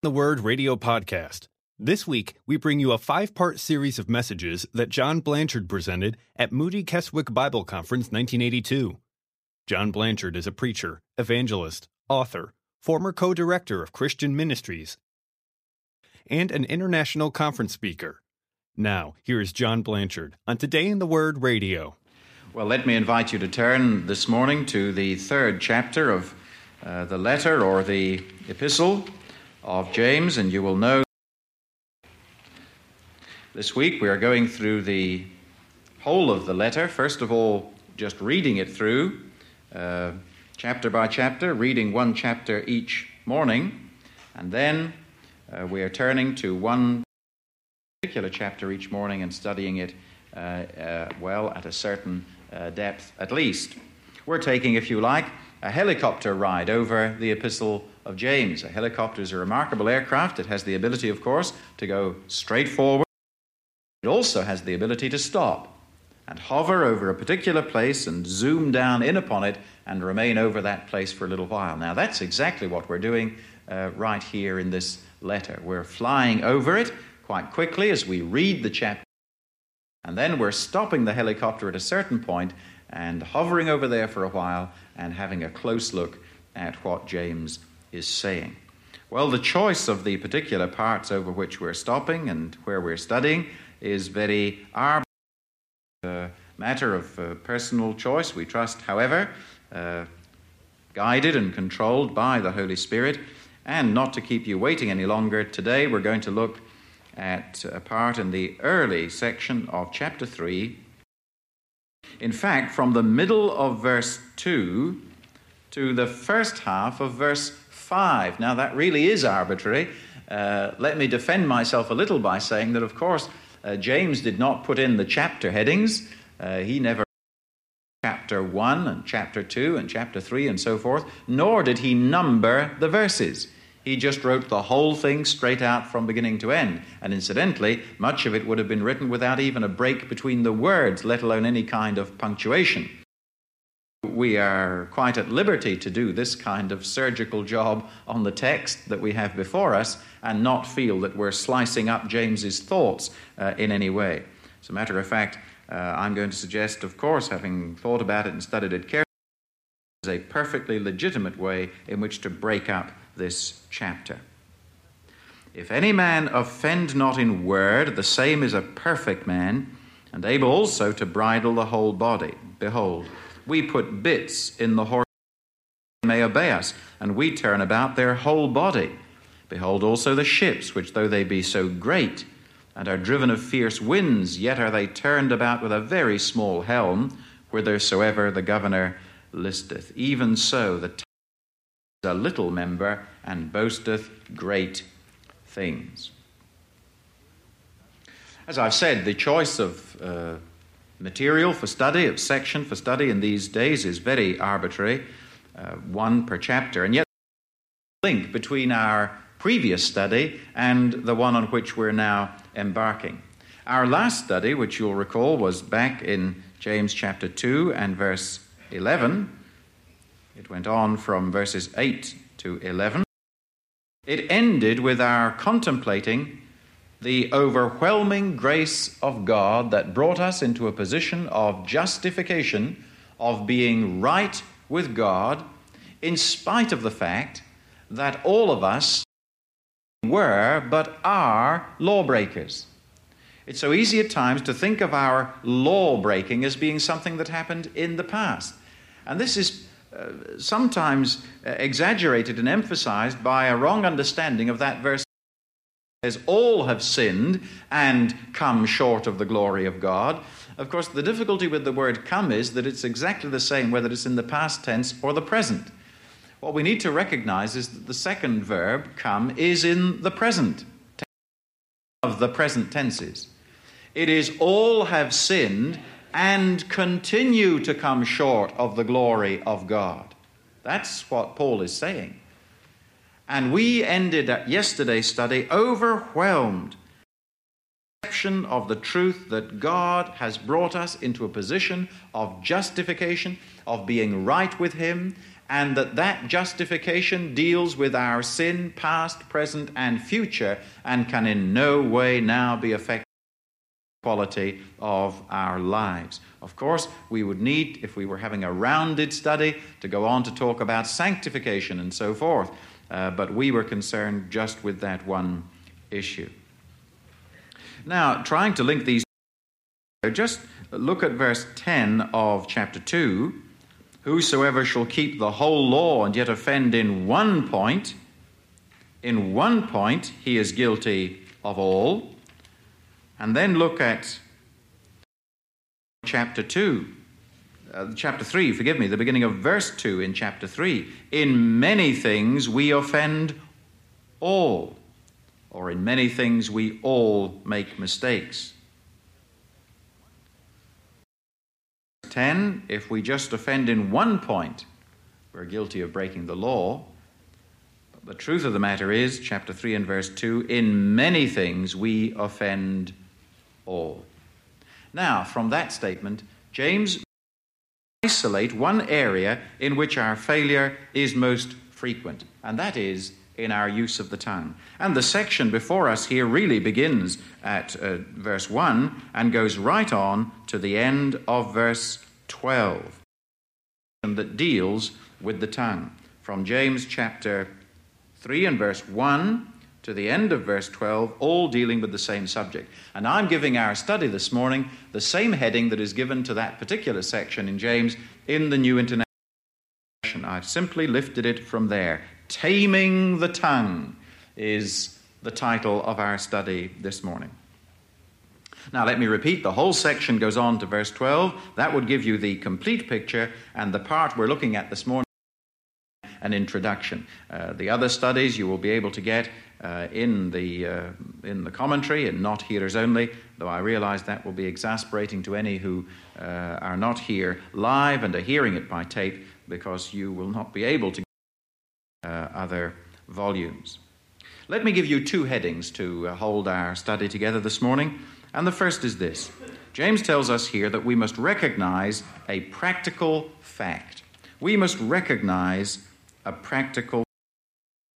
the Word radio podcast. This week, we bring you a five part series of messages that John Blanchard presented at Moody Keswick Bible Conference 1982. John Blanchard is a preacher, evangelist, author, former co director of Christian Ministries, and an international conference speaker. Now, here is John Blanchard on Today in the Word radio. Well, let me invite you to turn this morning to the third chapter of uh, the letter or the epistle of James, and you will know this week we are going through the whole of the letter. First of all, just reading it through, uh, chapter by chapter, reading one chapter each morning, and then uh, we are turning to one particular chapter each morning and studying it uh, uh well at a certain uh, depth at least. We're taking, if you like, a helicopter ride over the epistle of James. A helicopter is a remarkable aircraft. It has the ability, of course, to go straight forward. It also has the ability to stop and hover over a particular place and zoom down in upon it and remain over that place for a little while. Now, that's exactly what we're doing uh, right here in this letter. We're flying over it quite quickly as we read the chapter, and then we're stopping the helicopter at a certain point and hovering over there for a while and having a close look at what James is saying. Well, the choice of the particular parts over which we're stopping and where we're studying is very arbitrary. A matter of uh, personal choice. We trust, however, uh, guided and controlled by the Holy Spirit. And not to keep you waiting any longer, today we're going to look at a part in the early section of chapter 3 in fact, from the middle of verse 2 to the first half of verse 5. Now, that really is arbitrary. Uh, let me defend myself a little by saying that, of course, uh, James did not put in the chapter headings. Uh, he never chapter 1 and chapter 2 and chapter 3 and so forth, nor did he number the verses. He just wrote the whole thing straight out from beginning to end. And incidentally, much of it would have been written without even a break between the words, let alone any kind of punctuation. We are quite at liberty to do this kind of surgical job on the text that we have before us and not feel that we're slicing up James's thoughts uh, in any way. As a matter of fact, uh, I'm going to suggest, of course, having thought about it and studied it carefully, is a perfectly legitimate way in which to break up this chapter. If any man offend not in word, the same is a perfect man, and able also to bridle the whole body. Behold, we put bits in the horse may obey us, and we turn about their whole body. Behold also the ships, which though they be so great, and are driven of fierce winds, yet are they turned about with a very small helm, whithersoever the governor listeth. Even so, the is a little member and boasteth great things. As I've said, the choice of uh, material for study, of section for study in these days is very arbitrary, uh, one per chapter, and yet link between our previous study and the one on which we're now embarking. Our last study, which you'll recall, was back in James chapter 2 and verse 11, it went on from verses 8 to 11. It ended with our contemplating the overwhelming grace of God that brought us into a position of justification, of being right with God, in spite of the fact that all of us were but are lawbreakers. It's so easy at times to think of our law breaking as being something that happened in the past. And this is uh, sometimes uh, exaggerated and emphasized by a wrong understanding of that verse. As all have sinned and come short of the glory of God. Of course, the difficulty with the word come is that it's exactly the same whether it's in the past tense or the present. What we need to recognize is that the second verb, come, is in the present of the present tenses. It is all have sinned and continue to come short of the glory of God. That's what Paul is saying. And we ended at yesterday's study overwhelmed perception of the truth that God has brought us into a position of justification, of being right with Him, and that that justification deals with our sin, past, present, and future, and can in no way now be affected quality of our lives. Of course, we would need, if we were having a rounded study, to go on to talk about sanctification and so forth. Uh, but we were concerned just with that one issue. Now, trying to link these, just look at verse 10 of chapter 2. Whosoever shall keep the whole law and yet offend in one point, in one point he is guilty of all. And then look at chapter 2. Uh, chapter 3, forgive me, the beginning of verse 2 in chapter 3. In many things we offend all, or in many things we all make mistakes. 10, if we just offend in one point, we're guilty of breaking the law. But the truth of the matter is, chapter 3 and verse 2, in many things we offend all. Now, from that statement, James isolate one area in which our failure is most frequent, and that is in our use of the tongue. And the section before us here really begins at uh, verse 1 and goes right on to the end of verse 12 that deals with the tongue. From James chapter 3 and verse 1 to the end of verse 12, all dealing with the same subject. And I'm giving our study this morning the same heading that is given to that particular section in James in the New International. Version. I've simply lifted it from there. Taming the Tongue is the title of our study this morning. Now, let me repeat the whole section goes on to verse 12. That would give you the complete picture, and the part we're looking at this morning an introduction. Uh, the other studies you will be able to get uh, in, the, uh, in the commentary and not hearers only, though I realize that will be exasperating to any who uh, are not here live and are hearing it by tape because you will not be able to get uh, other volumes. Let me give you two headings to uh, hold our study together this morning. And the first is this James tells us here that we must recognize a practical fact. We must recognize a practical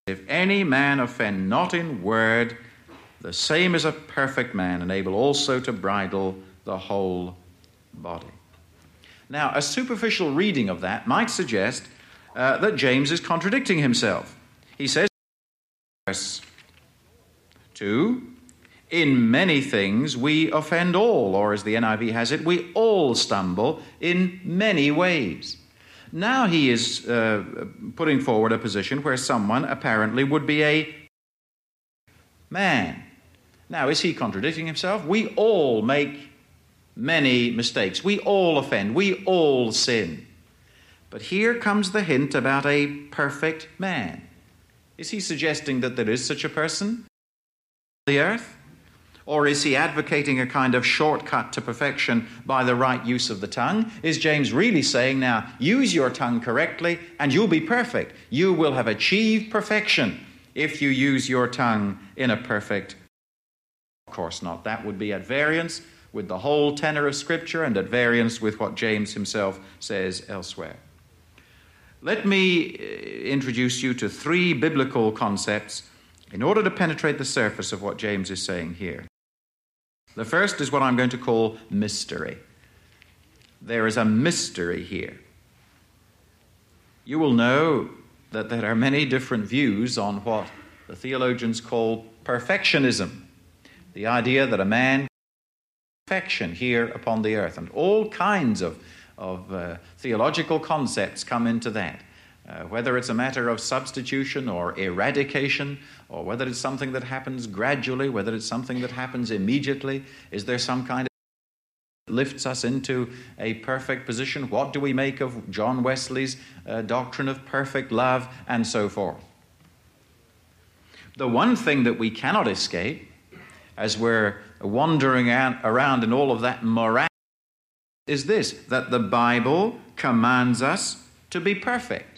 if any man offend not in word, the same is a perfect man, and able also to bridle the whole body. Now, a superficial reading of that might suggest uh, that James is contradicting himself. He says, verse 2, in many things we offend all, or as the NIV has it, we all stumble in many ways. Now he is uh, putting forward a position where someone apparently would be a man. Now, is he contradicting himself? We all make many mistakes. We all offend. We all sin. But here comes the hint about a perfect man. Is he suggesting that there is such a person on the earth? Or is he advocating a kind of shortcut to perfection by the right use of the tongue? Is James really saying, now, use your tongue correctly and you'll be perfect? You will have achieved perfection if you use your tongue in a perfect Of course not. That would be at variance with the whole tenor of Scripture and at variance with what James himself says elsewhere. Let me uh, introduce you to three biblical concepts in order to penetrate the surface of what James is saying here. The first is what I'm going to call mystery. There is a mystery here. You will know that there are many different views on what the theologians call perfectionism the idea that a man perfection here upon the earth and all kinds of, of uh, theological concepts come into that uh, whether it's a matter of substitution or eradication, or whether it's something that happens gradually, whether it's something that happens immediately, is there some kind of lifts us into a perfect position? What do we make of John Wesley's uh, doctrine of perfect love, and so forth? The one thing that we cannot escape as we're wandering around in all of that morality is this that the Bible commands us to be perfect.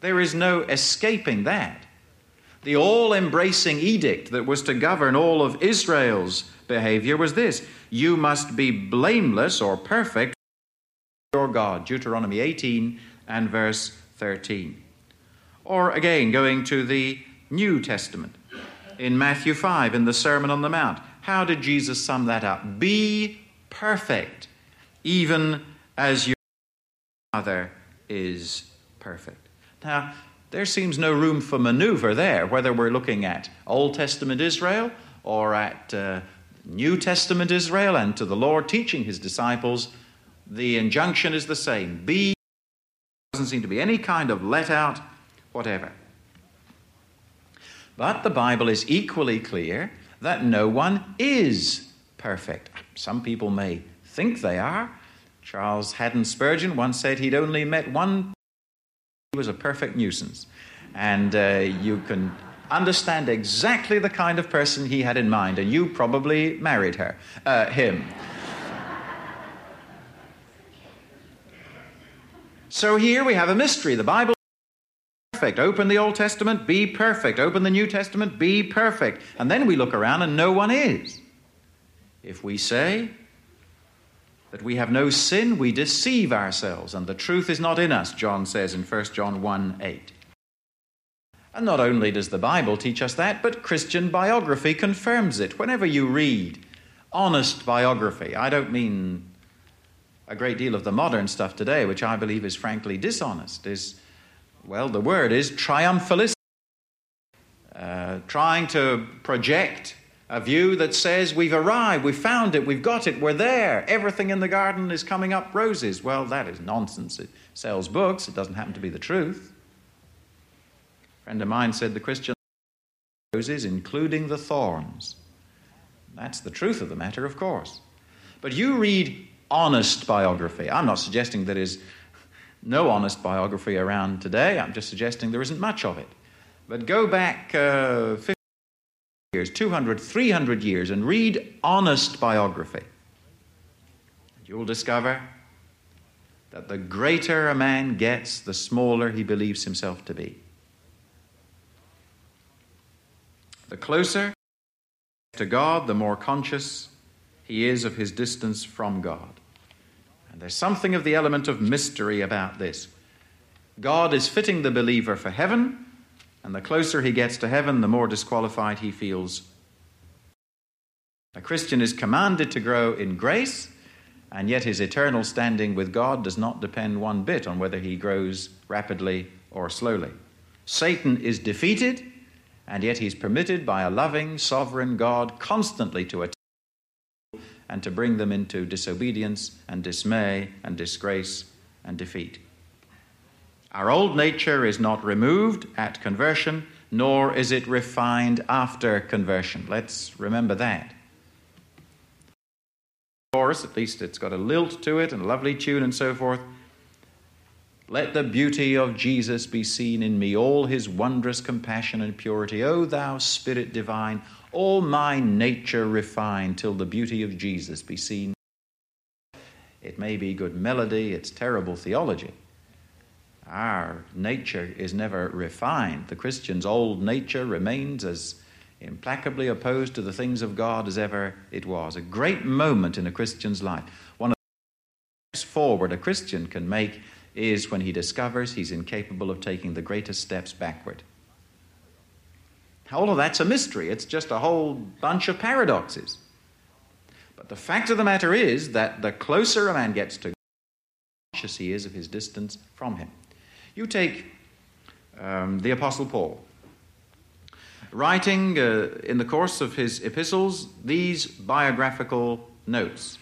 There is no escaping that. The all embracing edict that was to govern all of Israel's behavior was this you must be blameless or perfect your God. Deuteronomy 18 and verse 13. Or again, going to the New Testament, in Matthew 5, in the Sermon on the Mount, how did Jesus sum that up? Be perfect, even as your Father is perfect. Now, there seems no room for maneuver there, whether we're looking at Old Testament Israel or at uh, New Testament Israel and to the Lord teaching his disciples. The injunction is the same be, doesn't seem to be any kind of let out, whatever. But the Bible is equally clear that no one is perfect. Some people may think they are. Charles Haddon Spurgeon once said he'd only met one he was a perfect nuisance. And uh, you can understand exactly the kind of person he had in mind, and you probably married her, uh, him. so here we have a mystery. The Bible perfect. Open the Old Testament, be perfect. Open the New Testament, be perfect. And then we look around and no one is. If we say, that we have no sin, we deceive ourselves, and the truth is not in us, John says in 1 John 1 8. And not only does the Bible teach us that, but Christian biography confirms it. Whenever you read honest biography, I don't mean a great deal of the modern stuff today, which I believe is frankly dishonest, is, well, the word is triumphalist, uh, trying to project a view that says we've arrived, we've found it, we've got it, we're there, everything in the garden is coming up roses. Well, that is nonsense. It sells books, it doesn't happen to be the truth. A friend of mine said the Christian roses, including the thorns. That's the truth of the matter, of course. But you read honest biography. I'm not suggesting there is no honest biography around today, I'm just suggesting there isn't much of it. But go back uh, 50 years, 200, 300 years, and read honest biography. And you'll discover that the greater a man gets, the smaller he believes himself to be. The closer to God, the more conscious he is of his distance from God. And there's something of the element of mystery about this. God is fitting the believer for heaven and the closer he gets to heaven, the more disqualified he feels. A Christian is commanded to grow in grace, and yet his eternal standing with God does not depend one bit on whether he grows rapidly or slowly. Satan is defeated, and yet he's permitted by a loving, sovereign God constantly to attack and to bring them into disobedience and dismay and disgrace and defeat. Our old nature is not removed at conversion, nor is it refined after conversion. Let's remember that. Chorus, at least it's got a lilt to it and a lovely tune and so forth. Let the beauty of Jesus be seen in me, all his wondrous compassion and purity. O thou Spirit divine, all my nature refine, till the beauty of Jesus be seen. It may be good melody, it's terrible theology our nature is never refined. The Christian's old nature remains as implacably opposed to the things of God as ever it was. A great moment in a Christian's life. One of the steps forward a Christian can make is when he discovers he's incapable of taking the greatest steps backward. All of that's a mystery. It's just a whole bunch of paradoxes. But the fact of the matter is that the closer a man gets to God, the conscious he is of his distance from him. You take um, the Apostle Paul, writing uh, in the course of his epistles these biographical notes.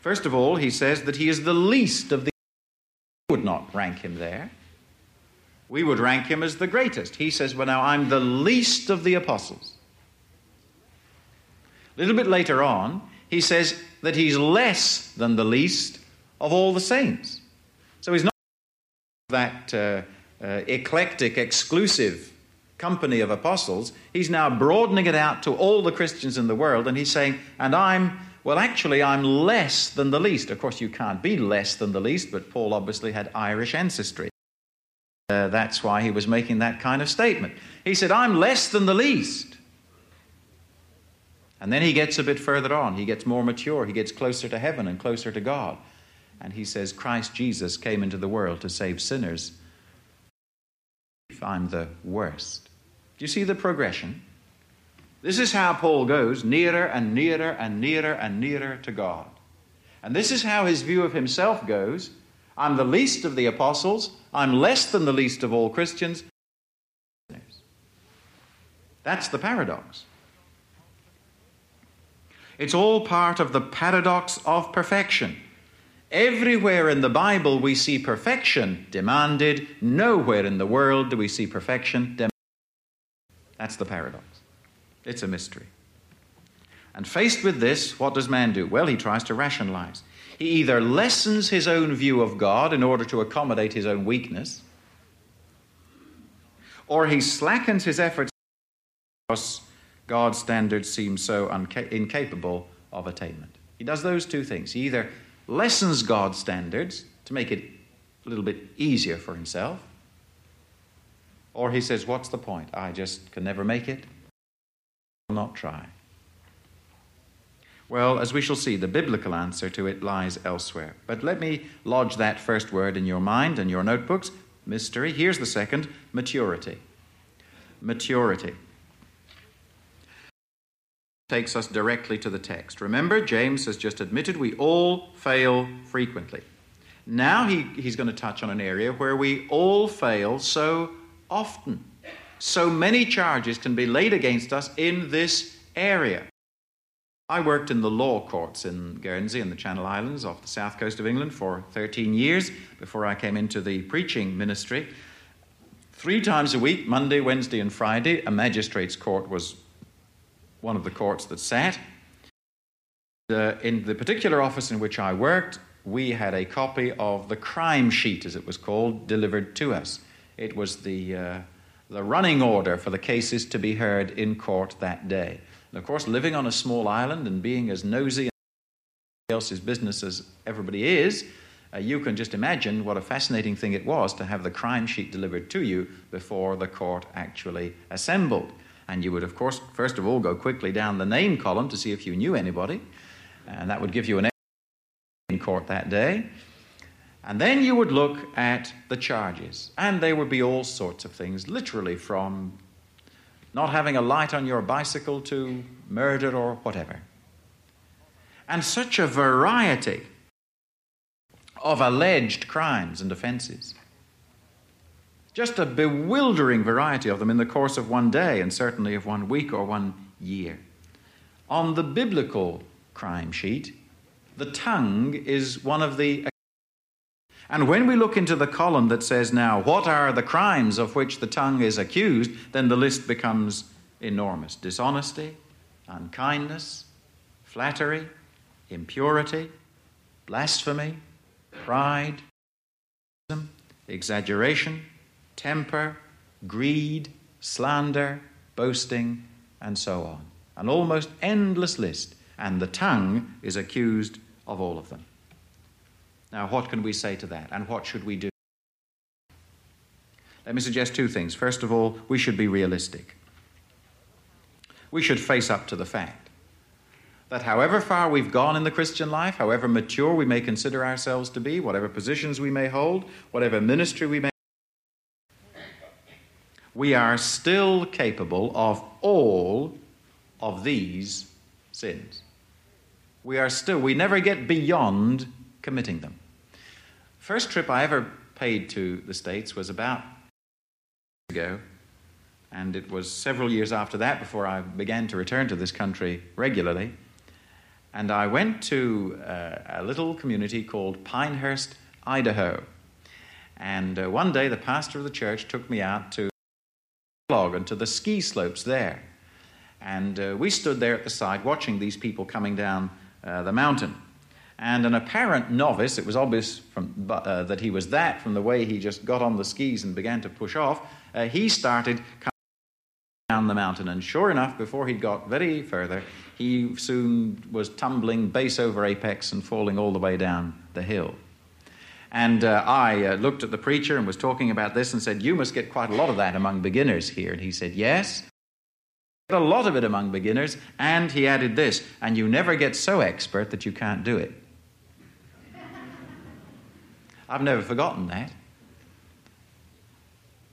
First of all, he says that he is the least of the. We would not rank him there. We would rank him as the greatest. He says, Well, now I'm the least of the apostles. A little bit later on, he says that he's less than the least of all the saints. So he's not that uh, uh, eclectic, exclusive company of apostles, he's now broadening it out to all the Christians in the world, and he's saying, and I'm, well, actually, I'm less than the least. Of course, you can't be less than the least, but Paul obviously had Irish ancestry. Uh, that's why he was making that kind of statement. He said, I'm less than the least. And then he gets a bit further on. He gets more mature. He gets closer to heaven and closer to God. And he says, Christ Jesus came into the world to save sinners, I'm the worst. Do you see the progression? This is how Paul goes nearer and nearer and nearer and nearer to God. And this is how his view of himself goes I'm the least of the apostles, I'm less than the least of all Christians. That's the paradox. It's all part of the paradox of perfection. Everywhere in the Bible we see perfection demanded, nowhere in the world do we see perfection demanded. That's the paradox. It's a mystery. And faced with this, what does man do? Well, he tries to rationalize. He either lessens his own view of God in order to accommodate his own weakness, or he slackens his efforts because God's standards seem so incapable of attainment. He does those two things. He either lessens God's standards to make it a little bit easier for himself. Or he says, What's the point? I just can never make it. I'll not try. Well, as we shall see, the biblical answer to it lies elsewhere. But let me lodge that first word in your mind and your notebooks mystery. Here's the second maturity. Maturity takes us directly to the text. Remember, James has just admitted we all fail frequently. Now he, he's going to touch on an area where we all fail so often. So many charges can be laid against us in this area. I worked in the law courts in Guernsey and the Channel Islands off the south coast of England for 13 years before I came into the preaching ministry. Three times a week, Monday, Wednesday, and Friday, a magistrate's court was one of the courts that sat. Uh, in the particular office in which I worked, we had a copy of the crime sheet, as it was called, delivered to us. It was the, uh, the running order for the cases to be heard in court that day. And of course, living on a small island and being as nosy else's business as everybody is, uh, you can just imagine what a fascinating thing it was to have the crime sheet delivered to you before the court actually assembled. And you would, of course, first of all, go quickly down the name column to see if you knew anybody. And that would give you an in court that day. And then you would look at the charges. And they would be all sorts of things, literally from not having a light on your bicycle to murder or whatever. And such a variety of alleged crimes and offenses. Just a bewildering variety of them in the course of one day and certainly of one week or one year. On the biblical crime sheet, the tongue is one of the. And when we look into the column that says now, what are the crimes of which the tongue is accused, then the list becomes enormous dishonesty, unkindness, flattery, impurity, blasphemy, pride, exaggeration, temper, greed, slander, boasting, and so on. An almost endless list, and the tongue is accused of all of them. Now, what can we say to that, and what should we do? Let me suggest two things. First of all, we should be realistic. We should face up to the fact that however far we've gone in the Christian life, however mature we may consider ourselves to be, whatever positions we may hold, whatever ministry we may we are still capable of all of these sins. We are still, we never get beyond committing them. First trip I ever paid to the States was about ago, and it was several years after that before I began to return to this country regularly. And I went to uh, a little community called Pinehurst, Idaho. And uh, one day the pastor of the church took me out to and to the ski slopes there. And uh, we stood there at the side watching these people coming down uh, the mountain. And an apparent novice, it was obvious from, uh, that he was that from the way he just got on the skis and began to push off, uh, he started coming down the mountain. And sure enough, before he'd got very further, he soon was tumbling base over apex and falling all the way down the hill. And uh, I uh, looked at the preacher and was talking about this and said, You must get quite a lot of that among beginners here. And he said, Yes. A lot of it among beginners. And he added this, and you never get so expert that you can't do it. I've never forgotten that.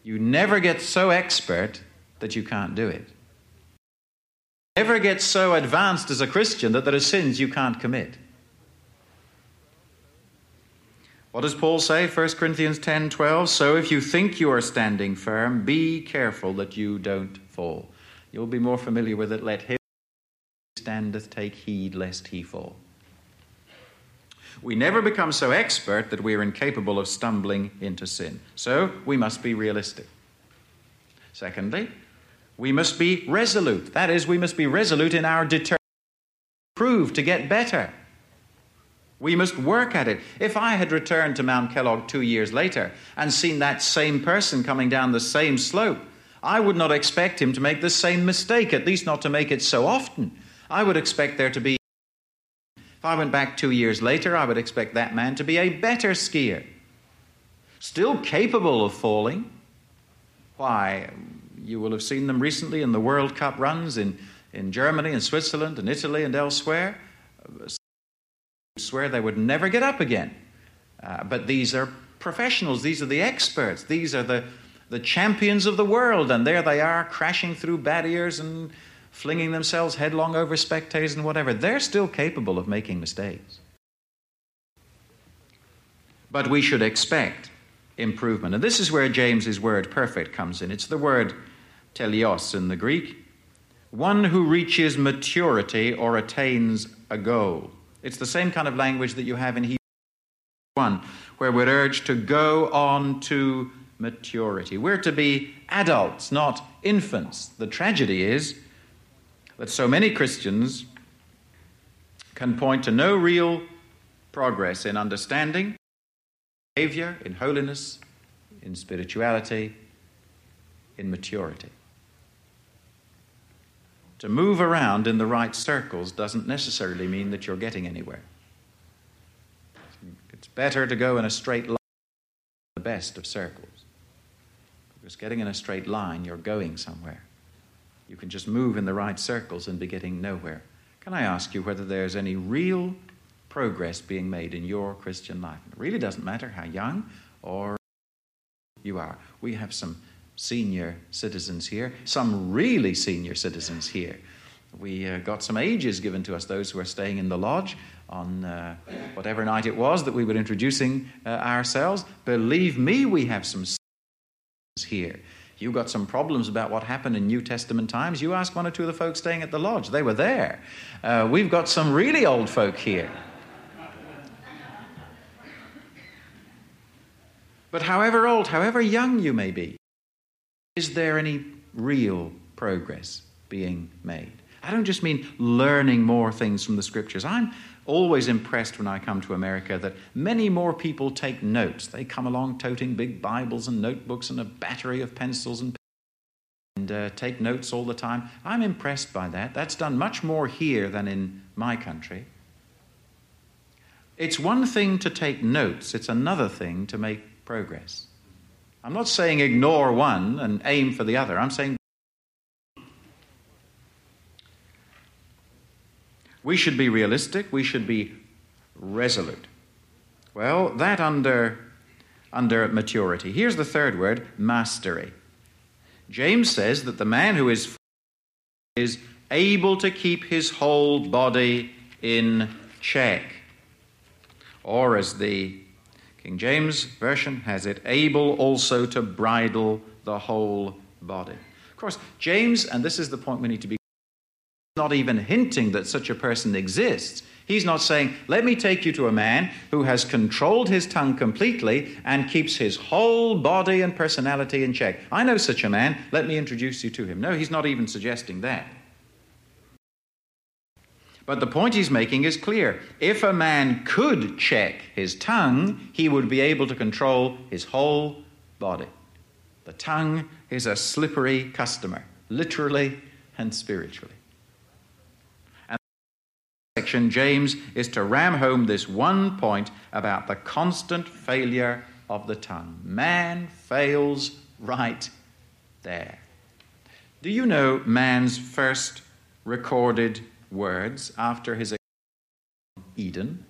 You never get so expert that you can't do it. Never get so advanced as a Christian that there are sins you can't commit. What does Paul say? 1 Corinthians 10 12. So if you think you are standing firm, be careful that you don't fall. You'll be more familiar with it. Let him who standeth take heed lest he fall. We never become so expert that we are incapable of stumbling into sin. So we must be realistic. Secondly, we must be resolute. That is, we must be resolute in our determination to to get better. We must work at it. If I had returned to Mount Kellogg two years later and seen that same person coming down the same slope, I would not expect him to make the same mistake, at least not to make it so often. I would expect there to be if I went back two years later, I would expect that man to be a better skier. Still capable of falling. Why? You will have seen them recently in the World Cup runs in, in Germany and Switzerland and Italy and elsewhere. Swear they would never get up again. Uh, but these are professionals, these are the experts, these are the, the champions of the world, and there they are crashing through barriers and flinging themselves headlong over spectators and whatever, they're still capable of making mistakes. But we should expect improvement. And this is where James's word perfect comes in. It's the word teleios in the Greek, one who reaches maturity or attains a goal. It's the same kind of language that you have in Hebrews 1, where we're urged to go on to maturity. We're to be adults, not infants. The tragedy is that so many Christians can point to no real progress in understanding, behavior, in holiness, in spirituality, in maturity. To move around in the right circles doesn't necessarily mean that you're getting anywhere. It's better to go in a straight line, the best of circles. Because getting in a straight line, you're going somewhere. You can just move in the right circles and be getting nowhere. Can I ask you whether there's any real progress being made in your Christian life? It really doesn't matter how young or you are. We have some senior citizens here, some really senior citizens here. We uh, got some ages given to us, those who are staying in the lodge on uh, whatever night it was that we were introducing uh, ourselves. Believe me, we have some here you've got some problems about what happened in New Testament times, you ask one or two of the folks staying at the lodge. They were there. Uh, we've got some really old folk here. But however old, however young you may be, is there any real progress being made? I don't just mean learning more things from the scriptures. I'm always impressed when I come to America that many more people take notes. They come along toting big Bibles and notebooks and a battery of pencils and and uh, take notes all the time. I'm impressed by that. That's done much more here than in my country. It's one thing to take notes, it's another thing to make progress. I'm not saying ignore one and aim for the other. I'm saying We should be realistic, we should be resolute. Well, that under, under maturity. Here's the third word mastery. James says that the man who is is able to keep his whole body in check. Or, as the King James Version has it, able also to bridle the whole body. Of course, James, and this is the point we need to be not even hinting that such a person exists. He's not saying, Let me take you to a man who has controlled his tongue completely and keeps his whole body and personality in check. I know such a man. Let me introduce you to him. No, he's not even suggesting that. But the point he's making is clear. If a man could check his tongue, he would be able to control his whole body. The tongue is a slippery customer, literally and spiritually And section, James is to ram home this one point about the constant failure of the tongue. Man fails right there. Do you know man's first recorded words after his Eden?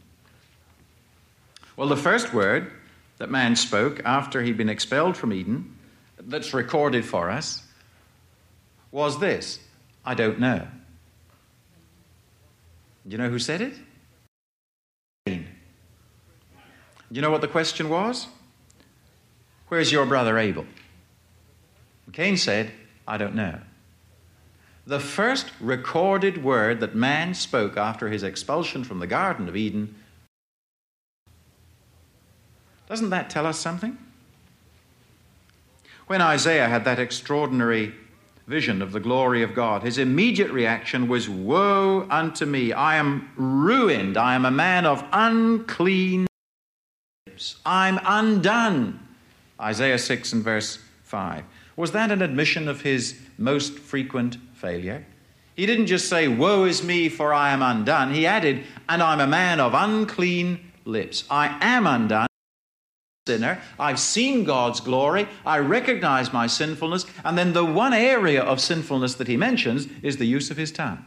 Well, the first word that man spoke after he'd been expelled from Eden, that's recorded for us was this I don't know. You know who said it? Cain. You know what the question was? Where's your brother Abel? Cain said, I don't know. The first recorded word that man spoke after his expulsion from the Garden of Eden. Doesn't that tell us something? When Isaiah had that extraordinary vision of the glory of God, his immediate reaction was Woe unto me! I am ruined. I am a man of unclean lips. I'm undone. Isaiah 6 and verse 5. Was that an admission of his most frequent failure? He didn't just say, Woe is me, for I am undone. He added, And I'm a man of unclean lips. I am undone. Sinner. I've seen God's glory. I recognize my sinfulness. And then the one area of sinfulness that he mentions is the use of his tongue.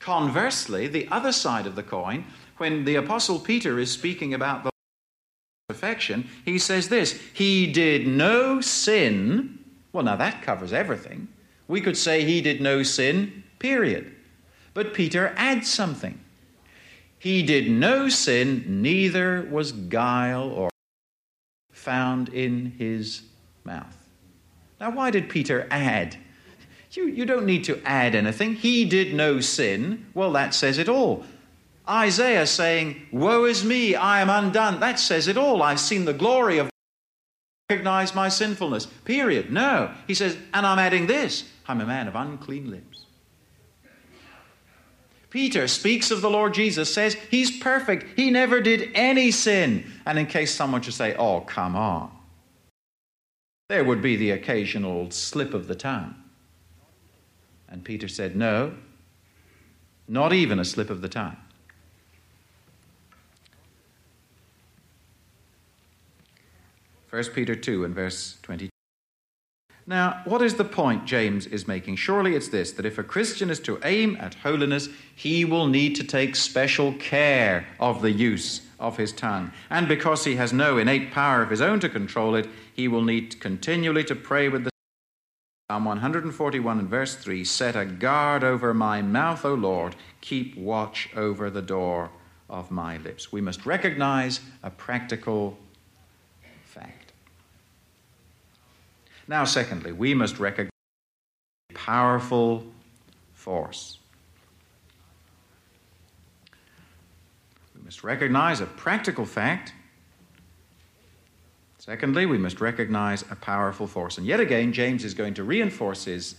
Conversely, the other side of the coin, when the Apostle Peter is speaking about the perfection, he says this He did no sin. Well, now that covers everything. We could say he did no sin, period. But Peter adds something. He did no sin, neither was guile or found in his mouth. Now, why did Peter add? You, you don't need to add anything. He did no sin. Well, that says it all. Isaiah saying, Woe is me, I am undone. That says it all. I've seen the glory of recognize my sinfulness. Period. No. He says, and I'm adding this I'm a man of unclean lips. Peter speaks of the Lord Jesus, says he's perfect. He never did any sin. And in case someone should say, Oh, come on, there would be the occasional slip of the tongue. And Peter said, No, not even a slip of the tongue. 1 Peter 2 and verse 22. Now, what is the point James is making? Surely it's this that if a Christian is to aim at holiness, he will need to take special care of the use of his tongue. And because he has no innate power of his own to control it, he will need continually to pray with the Psalm 141 and verse 3 Set a guard over my mouth, O Lord, keep watch over the door of my lips. We must recognize a practical fact. Now, secondly, we must recognize a powerful force. We must recognize a practical fact. Secondly, we must recognize a powerful force. And yet again, James is going to reinforce his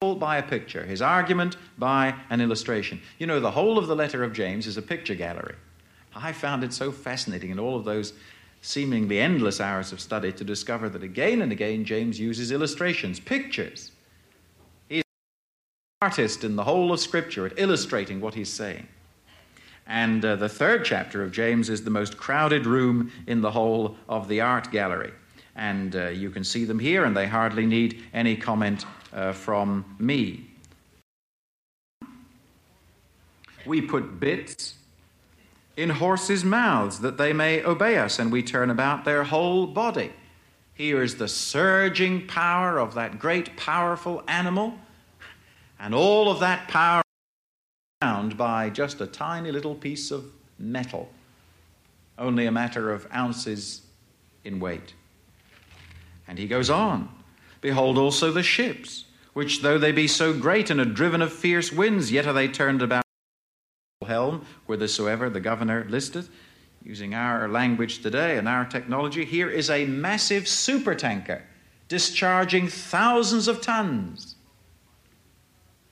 by a picture, his argument by an illustration. You know, the whole of the letter of James is a picture gallery. I found it so fascinating in all of those seemingly endless hours of study to discover that again and again James uses illustrations, pictures. He's an artist in the whole of Scripture at illustrating what he's saying. And uh, the third chapter of James is the most crowded room in the whole of the art gallery. And uh, you can see them here, and they hardly need any comment uh, from me. We put bits in horses' mouths that they may obey us, and we turn about their whole body. Here is the surging power of that great, powerful animal, and all of that power bound by just a tiny little piece of metal, only a matter of ounces in weight. And he goes on Behold also the ships, which though they be so great and are driven of fierce winds, yet are they turned about helm, whithersoever the governor listeth. Using our language today and our technology, here is a massive supertanker discharging thousands of tons.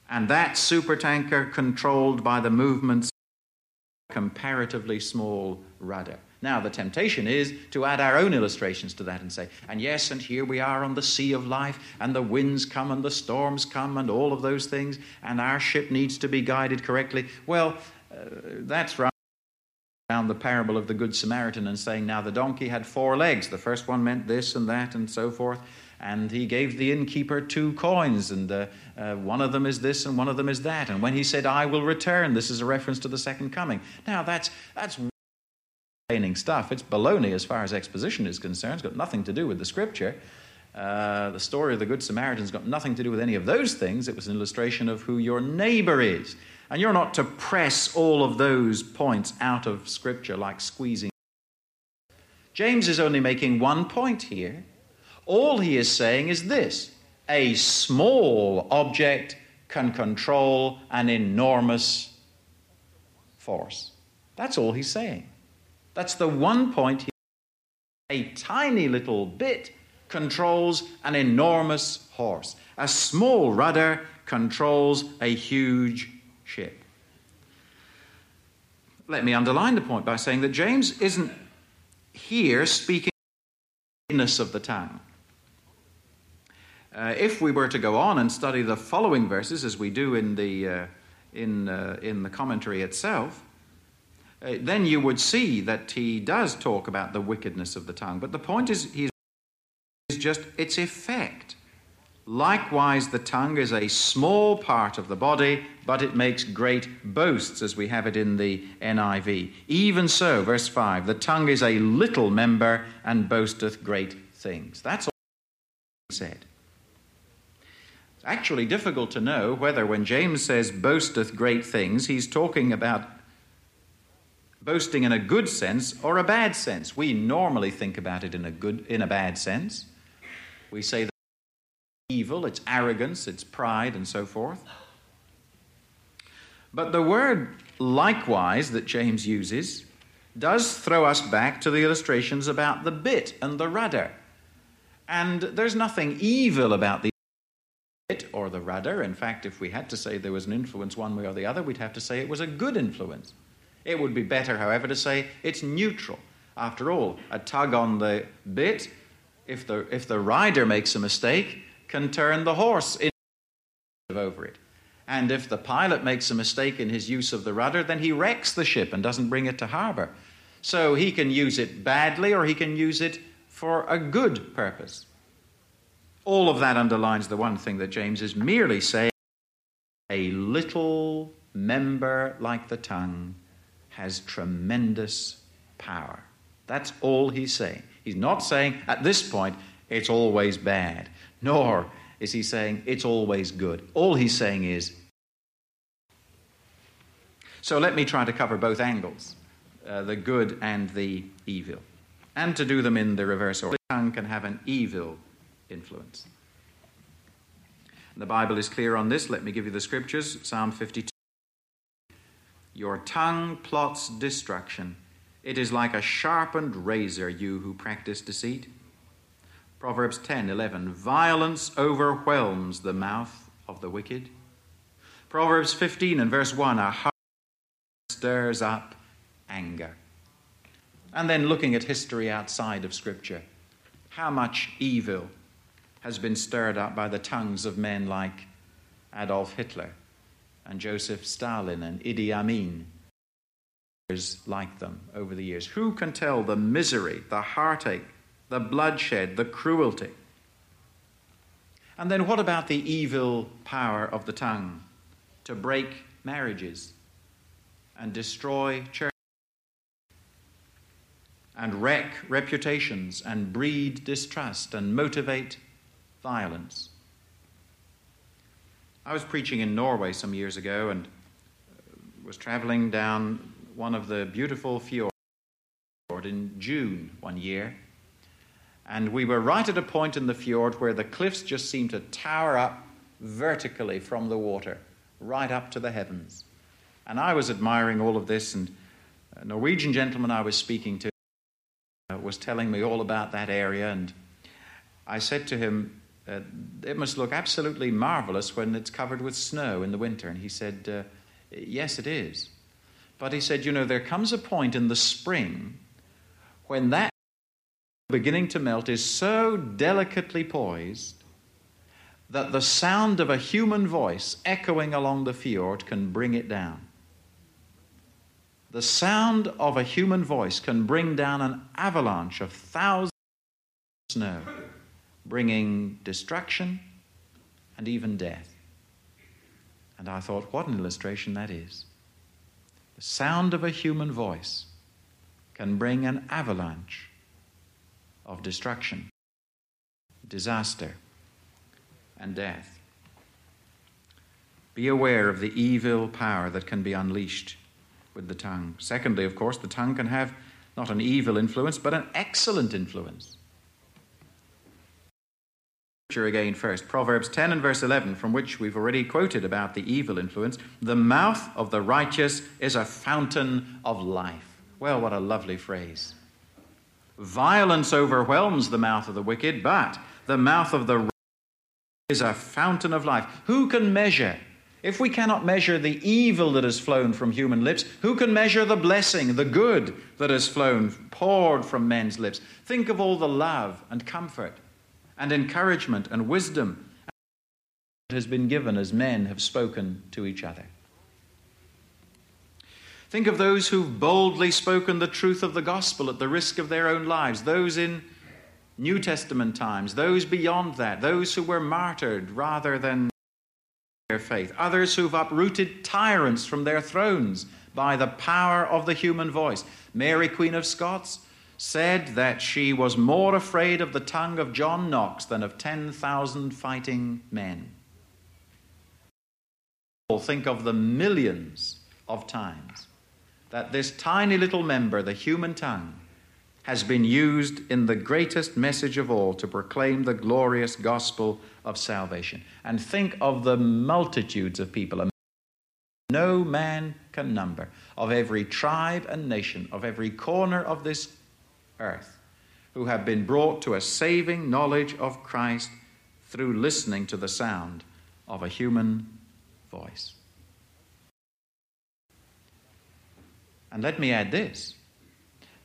And that supertanker controlled by the movements of a comparatively small rudder. Now, the temptation is to add our own illustrations to that and say, and yes, and here we are on the sea of life, and the winds come, and the storms come, and all of those things, and our ship needs to be guided correctly. Well, that's right around the parable of the Good Samaritan and saying, Now the donkey had four legs. The first one meant this and that and so forth. And he gave the innkeeper two coins, and uh, uh, one of them is this and one of them is that. And when he said, I will return, this is a reference to the second coming. Now that's, that's stuff. It's baloney as far as exposition is concerned. It's got nothing to do with the scripture. Uh, the story of the Good Samaritan's got nothing to do with any of those things. It was an illustration of who your neighbor is. And you're not to press all of those points out of scripture like squeezing. James is only making one point here. All he is saying is this a small object can control an enormous force. That's all he's saying. That's the one point. A tiny little bit controls an enormous horse. A small rudder controls a huge ship. Let me underline the point by saying that James isn't here speaking of the tongue. Uh, if we were to go on and study the following verses, as we do in the, uh, in, uh, in the commentary itself, uh, then you would see that he does talk about the wickedness of the tongue. But the point is, he's just its effect. Likewise, the tongue is a small part of the body, but it makes great boasts, as we have it in the NIV. Even so, verse 5 the tongue is a little member and boasteth great things. That's all said. It's actually difficult to know whether, when James says boasteth great things, he's talking about boasting in a good sense or a bad sense. We normally think about it in a good in a bad sense. We say that evil, it's arrogance, it's pride and so forth. But the word likewise that James uses does throw us back to the illustrations about the bit and the rudder. And there's nothing evil about the bit or the rudder. In fact, if we had to say there was an influence one way or the other, we'd have to say it was a good influence. It would be better, however, to say it's neutral. After all, a tug on the bit, if the, if the rider makes a mistake, can turn the horse over it. And if the pilot makes a mistake in his use of the rudder, then he wrecks the ship and doesn't bring it to harbor. So he can use it badly or he can use it for a good purpose. All of that underlines the one thing that James is merely saying a little member like the tongue has tremendous power. That's all he's saying. He's not saying at this point it's always bad, nor is he saying it's always good. All he's saying is. So let me try to cover both angles uh, the good and the evil, and to do them in the reverse order. The tongue can have an evil influence. The Bible is clear on this. Let me give you the scriptures Psalm 52. Your tongue plots destruction. It is like a sharpened razor, you who practice deceit. Proverbs 10 11. Violence overwhelms the mouth of the wicked. Proverbs 15 and verse 1. A heart stirs up anger. And then looking at history outside of Scripture, how much evil has been stirred up by the tongues of men like Adolf Hitler and Joseph Stalin and Idi Amin, like them over the years. Who can tell the misery, the heartache, the bloodshed, the cruelty? And then what about the evil power of the tongue to break marriages and destroy churches and wreck reputations and breed distrust and motivate violence? I was preaching in Norway some years ago and uh, was traveling down one of the beautiful fjords in June one year. And we were right at a point in the fjord where the cliffs just seemed to tower up vertically from the water, right up to the heavens. And I was admiring all of this, and a Norwegian gentleman I was speaking to was telling me all about that area. And I said to him, uh, it must look absolutely marvelous when it's covered with snow in the winter. And he said, uh, Yes, it is. But he said, You know, there comes a point in the spring when that beginning to melt is so delicately poised that the sound of a human voice echoing along the fjord can bring it down. The sound of a human voice can bring down an avalanche of thousands of snow bringing destruction and even death. And I thought, what an illustration that is. The sound of a human voice can bring an avalanche of destruction, disaster, and death. Be aware of the evil power that can be unleashed with the tongue. Secondly, of course, the tongue can have not an evil influence, but an excellent influence. Scripture again first. Proverbs 10 and verse 11, from which we've already quoted about the evil influence. The mouth of the righteous is a fountain of life. Well, what a lovely phrase. Violence overwhelms the mouth of the wicked, but the mouth of the is a fountain of life. Who can measure? If we cannot measure the evil that has flown from human lips, who can measure the blessing, the good that has flown, poured from men's lips? Think of all the love and comfort and encouragement and wisdom that has been given as men have spoken to each other. Think of those who've boldly spoken the truth of the gospel at the risk of their own lives, those in New Testament times, those beyond that, those who were martyred rather than their faith, others who've uprooted tyrants from their thrones by the power of the human voice. Mary, Queen of Scots, said that she was more afraid of the tongue of John Knox than of 10,000 fighting men. Think of the millions of times that this tiny little member, the human tongue, has been used in the greatest message of all to proclaim the glorious gospel of salvation. And think of the multitudes of people, no man can number, of every tribe and nation, of every corner of this earth, who have been brought to a saving knowledge of Christ through listening to the sound of a human voice. And let me add this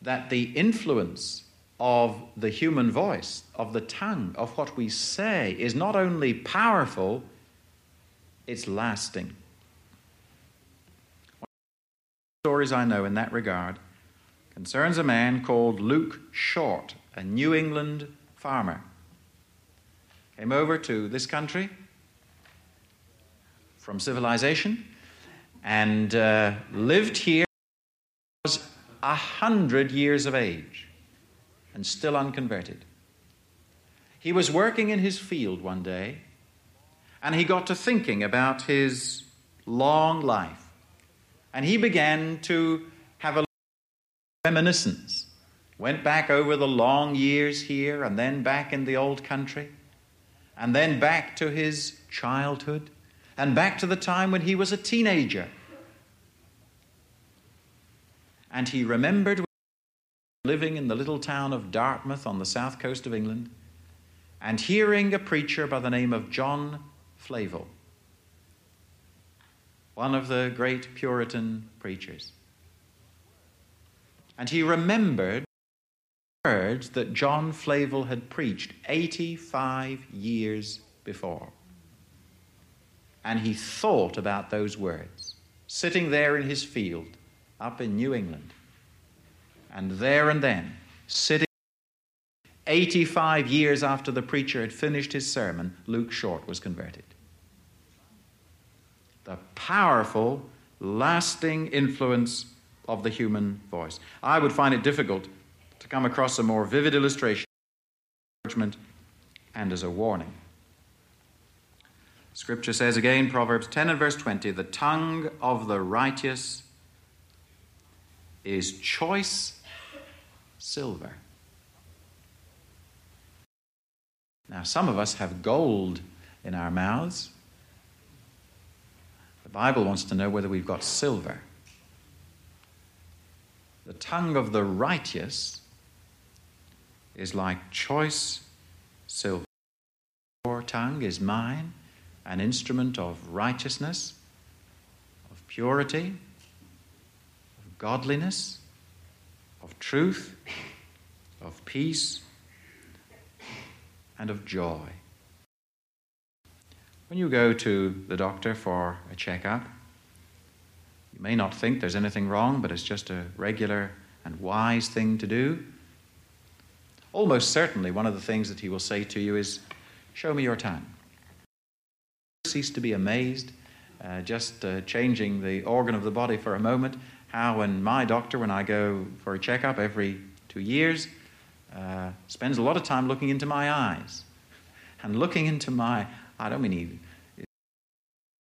that the influence of the human voice, of the tongue, of what we say, is not only powerful, it's lasting. Stories I know in that regard concerns a man called Luke Short, a New England farmer. Came over to this country from civilization and uh, lived here a hundred years of age and still unconverted. He was working in his field one day and he got to thinking about his long life. And he began to have a reminiscence. Went back over the long years here and then back in the old country and then back to his childhood and back to the time when he was a teenager. And he remembered living in the little town of Dartmouth on the south coast of England and hearing a preacher by the name of John Flavel, one of the great Puritan preachers. And he remembered words that John Flavel had preached 85 years before. And he thought about those words, sitting there in his field up in New England. And there and then, sitting 85 years after the preacher had finished his sermon, Luke Short was converted. The powerful, lasting influence of the human voice. I would find it difficult to come across a more vivid illustration Judgment, and as a warning. Scripture says again, Proverbs 10 and verse 20, the tongue of the righteous is choice silver. Now, some of us have gold in our mouths. The Bible wants to know whether we've got silver. The tongue of the righteous is like choice silver. Your tongue is mine, an instrument of righteousness, of purity, godliness, of truth, of peace, and of joy. When you go to the doctor for a checkup, you may not think there's anything wrong, but it's just a regular and wise thing to do. Almost certainly, one of the things that he will say to you is, Show me your tongue. Cease to be amazed, uh, just uh, changing the organ of the body for a moment, how when my doctor, when I go for a checkup every two years, uh, spends a lot of time looking into my eyes. And looking into my, I don't mean he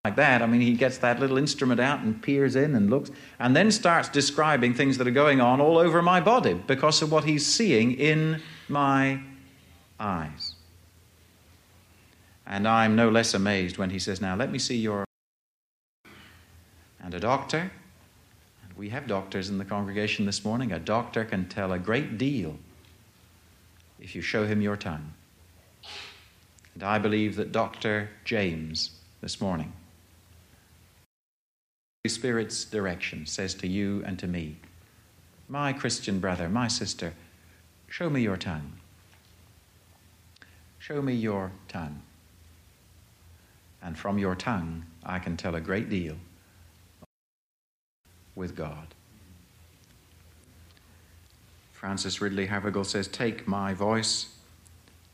like that. I mean, he gets that little instrument out and peers in and looks, and then starts describing things that are going on all over my body because of what he's seeing in my eyes. And I'm no less amazed when he says, Now let me see your. And a doctor, we have doctors in the congregation this morning, a doctor can tell a great deal if you show him your tongue. And I believe that Dr. James this morning Holy Spirit's direction says to you and to me, My Christian brother, my sister, show me your tongue. Show me your tongue. And from your tongue, I can tell a great deal with God. Frances Ridley Havergal says, Take my voice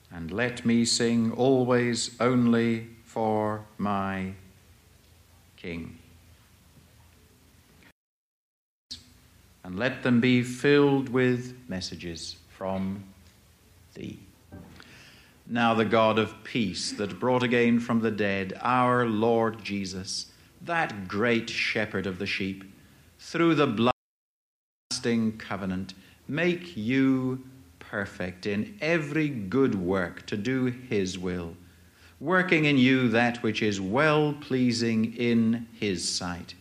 and let me sing always only for my King. and let them be filled with messages from thee. Now, the God of peace that brought again from the dead our Lord Jesus, that great shepherd of the sheep, through the lasting covenant, make you perfect in every good work to do his will, working in you that which is well pleasing in his sight,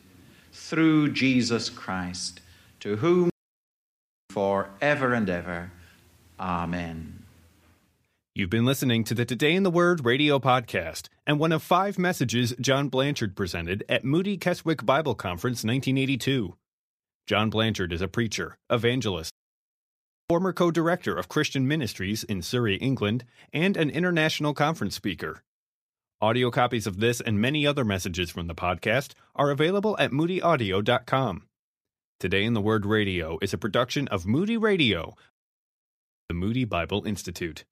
through Jesus Christ to whom for ever and ever. Amen. You've been listening to the Today in the Word radio podcast and one of five messages John Blanchard presented at Moody Keswick Bible Conference 1982. John Blanchard is a preacher, evangelist, former co director of Christian Ministries in Surrey, England, and an international conference speaker. Audio copies of this and many other messages from the podcast are available at moodyaudio.com. Today in the Word Radio is a production of Moody Radio, the Moody Bible Institute.